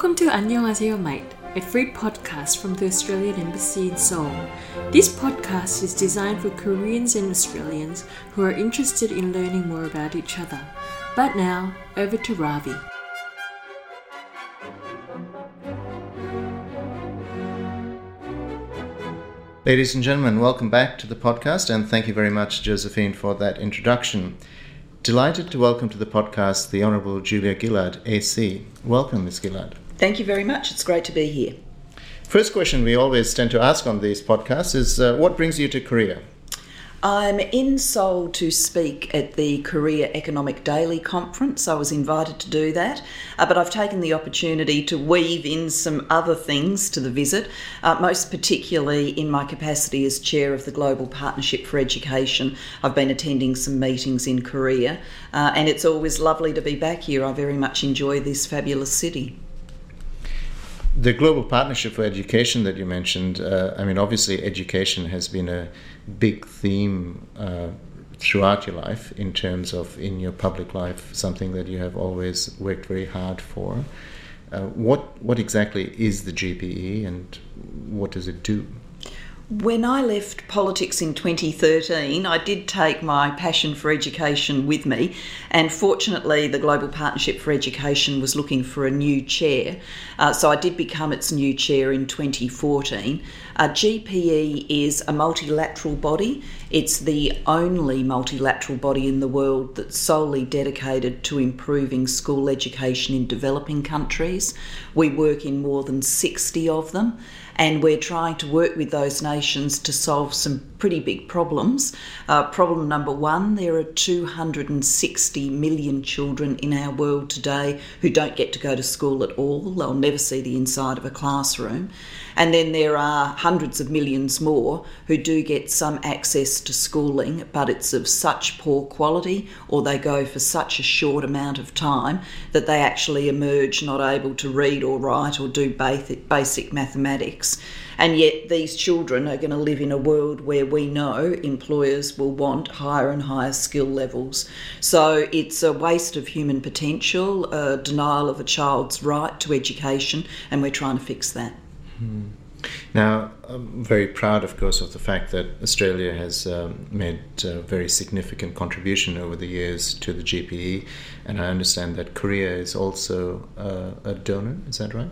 Welcome to Annyeonghaseyo Mate, a free podcast from the Australian Embassy in Seoul. This podcast is designed for Koreans and Australians who are interested in learning more about each other. But now, over to Ravi. Ladies and gentlemen, welcome back to the podcast, and thank you very much, Josephine, for that introduction. Delighted to welcome to the podcast the Honourable Julia Gillard, AC. Welcome, Ms. Gillard. Thank you very much. It's great to be here. First question we always tend to ask on these podcasts is uh, what brings you to Korea? I'm in Seoul to speak at the Korea Economic Daily Conference. I was invited to do that, uh, but I've taken the opportunity to weave in some other things to the visit, uh, most particularly in my capacity as chair of the Global Partnership for Education. I've been attending some meetings in Korea, uh, and it's always lovely to be back here. I very much enjoy this fabulous city. The Global Partnership for Education that you mentioned, uh, I mean, obviously, education has been a big theme uh, throughout your life in terms of in your public life, something that you have always worked very hard for. Uh, what, what exactly is the GPE and what does it do? When I left politics in 2013, I did take my passion for education with me, and fortunately, the Global Partnership for Education was looking for a new chair. Uh, so I did become its new chair in 2014. Uh, GPE is a multilateral body, it's the only multilateral body in the world that's solely dedicated to improving school education in developing countries. We work in more than 60 of them and we're trying to work with those nations to solve some pretty big problems. Uh, problem number one there are 260 million children in our world today who don't get to go to school at all, they'll never see the inside of a classroom. And then there are hundreds of millions more who do get some access to schooling, but it's of such poor quality or they go for such a short amount of time that they actually emerge not able to read or write or do basic, basic mathematics. And yet, these children are going to live in a world where we know employers will want higher and higher skill levels. So, it's a waste of human potential, a denial of a child's right to education, and we're trying to fix that. Hmm. Now, I'm very proud, of course, of the fact that Australia has um, made a very significant contribution over the years to the GPE, and I understand that Korea is also uh, a donor. Is that right?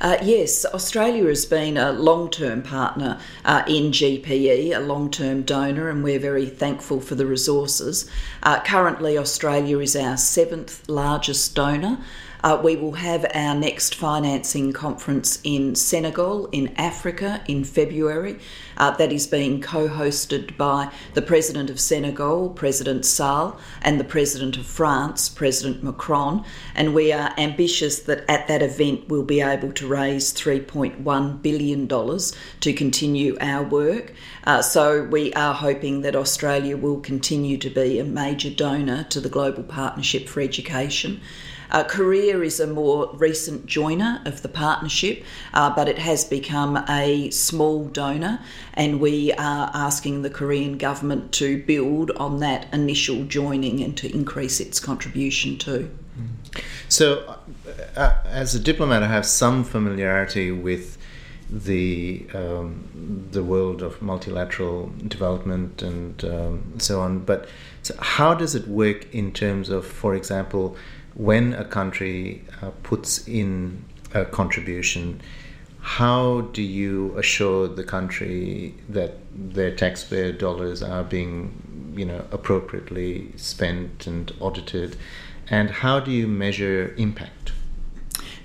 Uh, yes, Australia has been a long term partner uh, in GPE, a long term donor, and we're very thankful for the resources. Uh, currently, Australia is our seventh largest donor. Uh, we will have our next financing conference in Senegal, in Africa, in February. Uh, that is being co hosted by the President of Senegal, President Sall, and the President of France, President Macron. And we are ambitious that at that event we'll be able to raise $3.1 billion to continue our work. Uh, so we are hoping that Australia will continue to be a major donor to the Global Partnership for Education. Uh, Korea is a more recent joiner of the partnership, uh, but it has become a small donor, and we are asking the Korean government to build on that initial joining and to increase its contribution too. So, uh, uh as a diplomat, I have some familiarity with the um, the world of multilateral development and um, so on. But so how does it work in terms of, for example, when a country uh, puts in a contribution, how do you assure the country that their taxpayer dollars are being, you know, appropriately spent and audited, and how do you measure impact?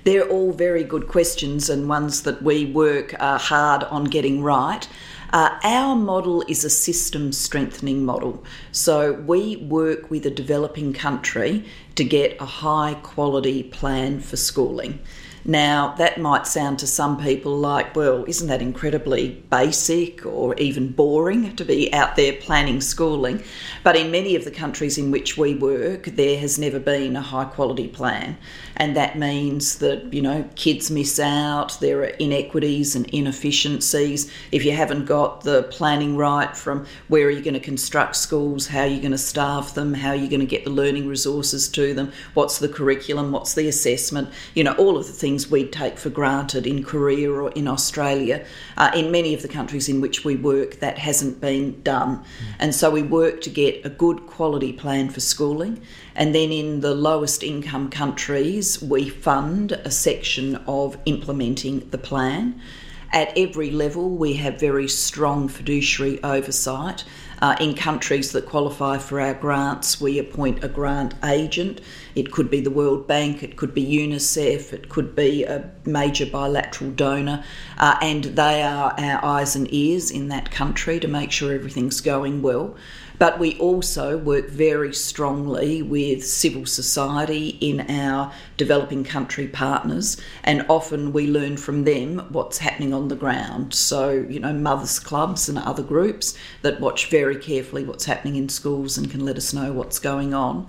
They're all very good questions and ones that we work uh, hard on getting right. Uh, our model is a system strengthening model. So we work with a developing country to get a high quality plan for schooling. Now, that might sound to some people like, well, isn't that incredibly basic or even boring to be out there planning schooling? But in many of the countries in which we work, there has never been a high quality plan. And that means that, you know, kids miss out, there are inequities and inefficiencies. If you haven't got the planning right from where are you going to construct schools, how are you going to staff them, how are you going to get the learning resources to them, what's the curriculum, what's the assessment, you know, all of the things things we take for granted in Korea or in Australia. Uh, in many of the countries in which we work, that hasn't been done. Mm. And so we work to get a good quality plan for schooling. And then in the lowest income countries, we fund a section of implementing the plan. At every level, we have very strong fiduciary oversight. Uh, in countries that qualify for our grants, we appoint a grant agent. It could be the World Bank, it could be UNICEF, it could be a major bilateral donor, uh, and they are our eyes and ears in that country to make sure everything's going well. But we also work very strongly with civil society in our developing country partners, and often we learn from them what's happening on the ground. So, you know, mothers' clubs and other groups that watch very carefully what's happening in schools and can let us know what's going on.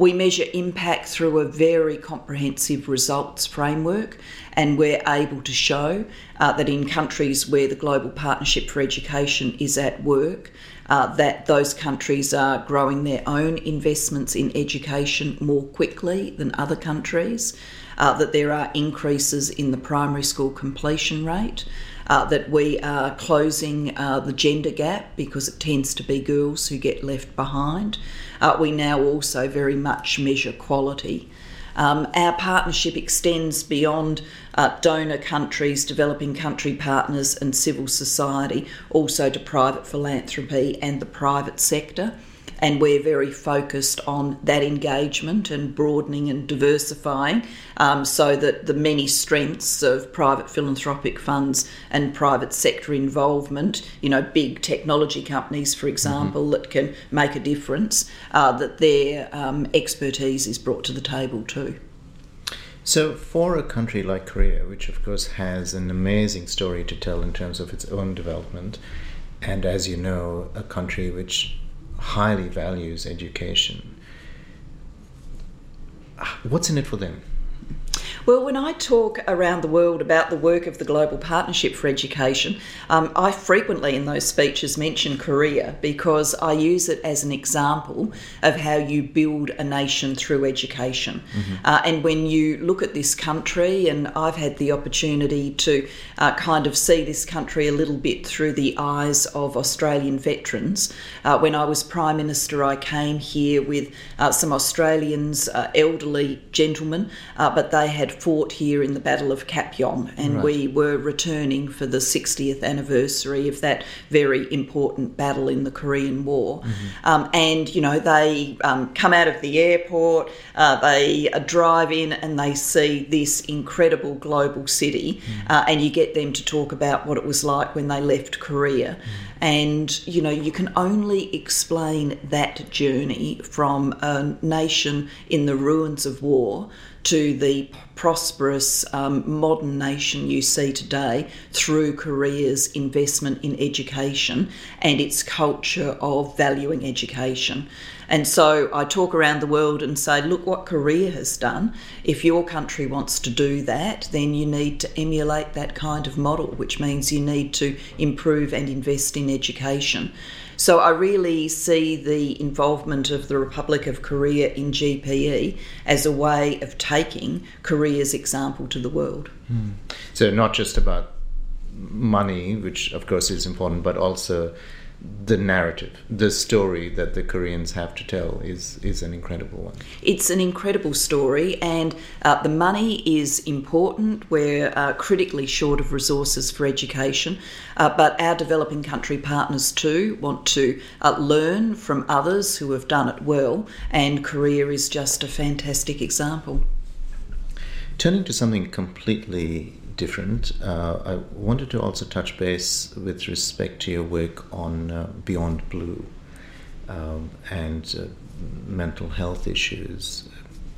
We measure impact through a very comprehensive results framework, and we're able to show uh, that in countries where the Global Partnership for Education is at work, uh, that those countries are growing their own investments in education more quickly than other countries, uh, that there are increases in the primary school completion rate. Uh, that we are closing uh, the gender gap because it tends to be girls who get left behind. Uh, we now also very much measure quality. Um, our partnership extends beyond uh, donor countries, developing country partners, and civil society, also to private philanthropy and the private sector and we're very focused on that engagement and broadening and diversifying um, so that the many strengths of private philanthropic funds and private sector involvement, you know, big technology companies, for example, mm-hmm. that can make a difference, uh, that their um, expertise is brought to the table too. So, for a country like Korea, which of course has an amazing story to tell in terms of its own development, and as you know, a country which highly values education. What's in it for them? Well, when I talk around the world about the work of the Global Partnership for Education, um, I frequently in those speeches mention Korea because I use it as an example of how you build a nation through education. Mm-hmm. Uh, and when you look at this country, and I've had the opportunity to uh, kind of see this country a little bit through the eyes of Australian veterans. Uh, when I was Prime Minister, I came here with uh, some Australians, uh, elderly gentlemen, uh, but they had fought here in the Battle of Kap Yong, and right. we were returning for the 60th anniversary of that very important battle in the Korean War. Mm-hmm. Um, and, you know, they um, come out of the airport, uh, they uh, drive in, and they see this incredible global city, mm-hmm. uh, and you get them to talk about what it was like when they left Korea. Mm-hmm. And, you know, you can only explain that journey from a nation in the ruins of war to the prosperous um, modern nation you see today through Korea's investment in education and its culture of valuing education. And so I talk around the world and say, look what Korea has done. If your country wants to do that, then you need to emulate that kind of model, which means you need to improve and invest in education. So I really see the involvement of the Republic of Korea in GPE as a way of taking Korea's example to the world. Hmm. So not just about money, which of course is important, but also the narrative, the story that the Koreans have to tell is is an incredible one. It's an incredible story, and uh, the money is important. We're uh, critically short of resources for education, uh, but our developing country partners too want to uh, learn from others who have done it well, and Korea is just a fantastic example. Turning to something completely different. Uh, I wanted to also touch base with respect to your work on uh, Beyond Blue um, and uh, mental health issues.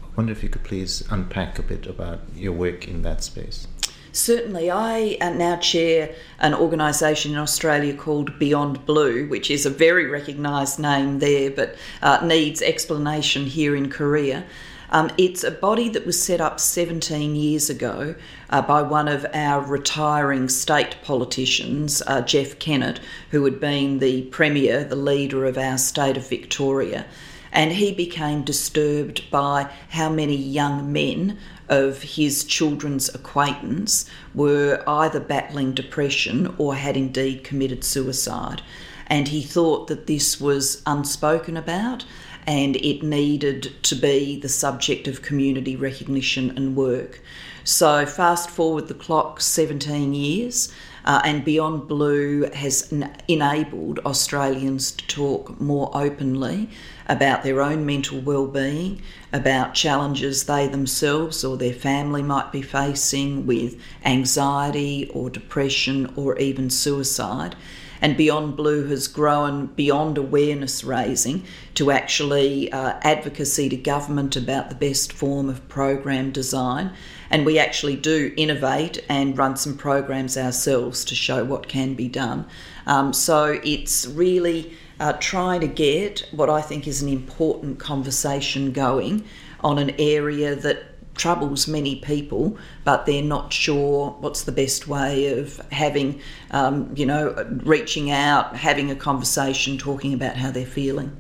I wonder if you could please unpack a bit about your work in that space. Certainly, I uh, now chair an organisation in Australia called Beyond Blue, which is a very recognised name there but uh, needs explanation here in Korea. Um, it's a body that was set up 17 years ago uh, by one of our retiring state politicians, uh, Jeff Kennett, who had been the Premier, the leader of our state of Victoria. And he became disturbed by how many young men of his children's acquaintance were either battling depression or had indeed committed suicide. And he thought that this was unspoken about and it needed to be the subject of community recognition and work. So, fast forward the clock 17 years, uh, and Beyond Blue has n- enabled Australians to talk more openly about their own mental well-being, about challenges they themselves or their family might be facing with anxiety or depression or even suicide and Beyond Blue has grown beyond awareness raising to actually uh, advocacy to government about the best form of program design. And we actually do innovate and run some programs ourselves to show what can be done. Um, so it's really uh, trying to get what I think is an important conversation going on an area that troubles many people, but they're not sure what's the best way of having, um, you know, reaching out, having a conversation, talking about how they're feeling.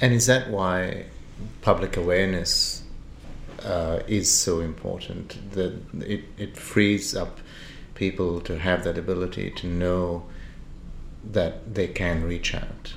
And is that why public awareness uh, is so important? That it, it frees up people to have that ability to know that they can reach out.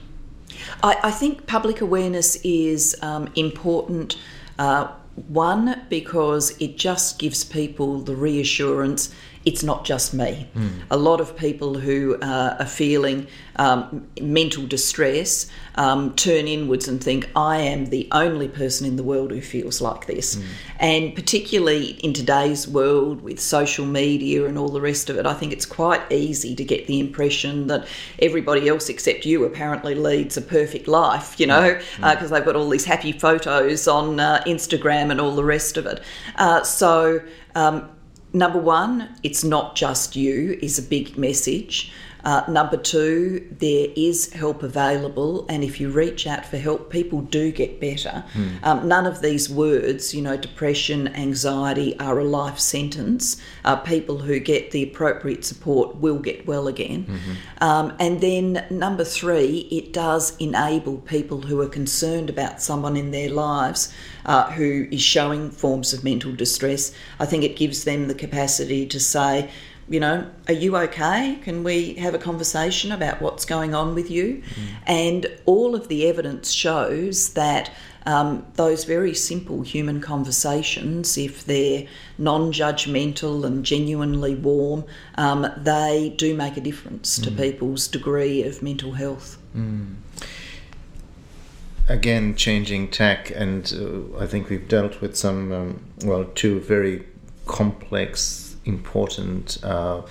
I, I think public awareness is um, important. Uh, one, because it just gives people the reassurance it's not just me. Mm. A lot of people who uh, are feeling um, mental distress um, turn inwards and think, I am the only person in the world who feels like this. Mm. And particularly in today's world with social media and all the rest of it, I think it's quite easy to get the impression that everybody else except you apparently leads a perfect life, you know, because mm. uh, they've got all these happy photos on uh, Instagram and all the rest of it. Uh, so, um, number one, it's not just you, is a big message. Uh, number two, there is help available, and if you reach out for help, people do get better. Mm. Um, none of these words, you know, depression, anxiety, are a life sentence. Uh, people who get the appropriate support will get well again. Mm-hmm. Um, and then number three, it does enable people who are concerned about someone in their lives uh, who is showing forms of mental distress. I think it gives them the capacity to say, you know, are you okay? Can we have a conversation about what's going on with you? Mm. And all of the evidence shows that um, those very simple human conversations, if they're non judgmental and genuinely warm, um, they do make a difference mm. to people's degree of mental health. Mm. Again, changing tack, and uh, I think we've dealt with some, um, well, two very complex important uh,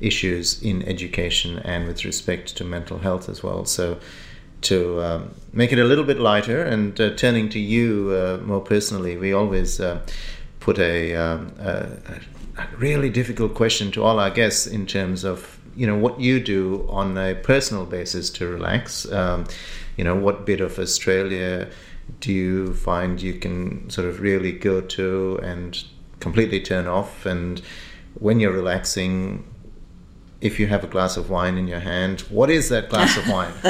issues in education and with respect to mental health as well. So, to um, make it a little bit lighter and uh, turning to you uh, more personally, we always uh, put a, um, a, a, really difficult question to all our guests in terms of you know what you do on a personal basis to relax. Um, you know what bit of Australia do you find you can sort of really go to and completely turn off and when you're relaxing, if you have a glass of wine in your hand, what is that glass of wine?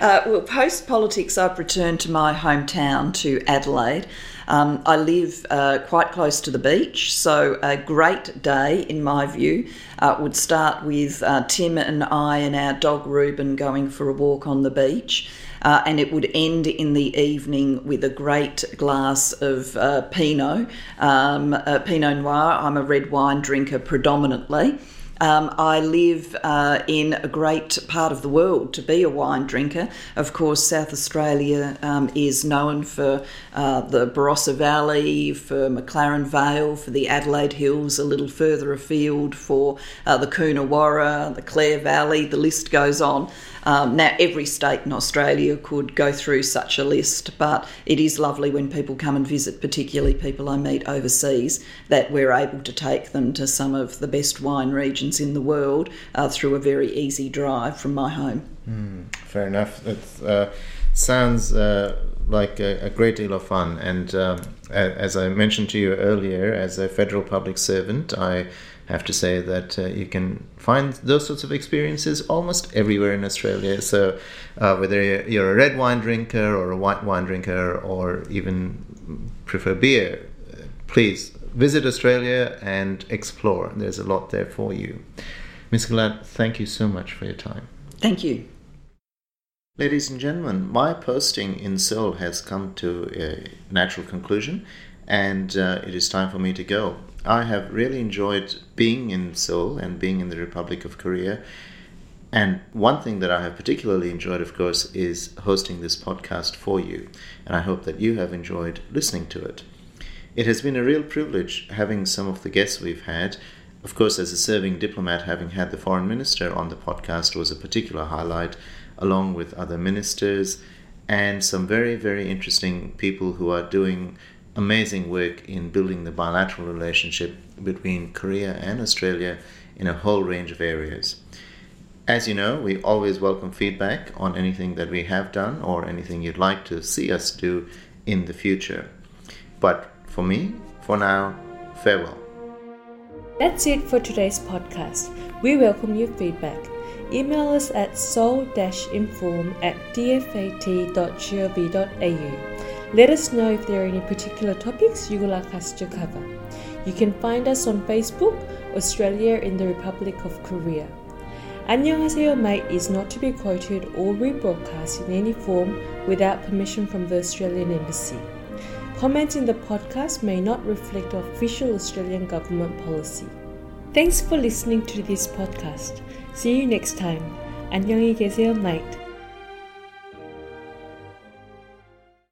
uh, well, post politics, I've returned to my hometown, to Adelaide. Um, I live uh, quite close to the beach, so a great day, in my view, uh, would start with uh, Tim and I and our dog Reuben going for a walk on the beach. Uh, and it would end in the evening with a great glass of uh, Pinot, um, uh, Pinot Noir. I'm a red wine drinker predominantly. Um, I live uh, in a great part of the world to be a wine drinker. Of course, South Australia um, is known for uh, the Barossa Valley, for McLaren Vale, for the Adelaide Hills, a little further afield for uh, the Coonawarra, the Clare Valley, the list goes on. Um, now, every state in Australia could go through such a list, but it is lovely when people come and visit, particularly people I meet overseas, that we're able to take them to some of the best wine regions in the world uh, through a very easy drive from my home. Mm, fair enough. It uh, sounds uh, like a, a, great deal of fun. And um, as I mentioned to you earlier, as a federal public servant, I have to say that uh, you can find those sorts of experiences almost everywhere in Australia. So, uh, whether you're a red wine drinker or a white wine drinker or even prefer beer, please visit Australia and explore. There's a lot there for you. Ms. Gillard, thank you so much for your time. Thank you. Ladies and gentlemen, my posting in Seoul has come to a natural conclusion and uh, it is time for me to go. I have really enjoyed being in Seoul and being in the Republic of Korea. And one thing that I have particularly enjoyed, of course, is hosting this podcast for you. And I hope that you have enjoyed listening to it. It has been a real privilege having some of the guests we've had. Of course, as a serving diplomat, having had the foreign minister on the podcast was a particular highlight, along with other ministers and some very, very interesting people who are doing amazing work in building the bilateral relationship between Korea and Australia in a whole range of areas. As you know, we always welcome feedback on anything that we have done or anything you'd like to see us do in the future. But for me, for now, farewell. That's it for today's podcast. We welcome your feedback. Email us at seoul-inform at dfat.gov.au. Let us know if there are any particular topics you would like us to cover. You can find us on Facebook, Australia in the Republic of Korea. 안녕하세요 mate is not to be quoted or rebroadcast in any form without permission from the Australian Embassy. Comments in the podcast may not reflect official Australian government policy. Thanks for listening to this podcast. See you next time. 안녕히 계세요, mate.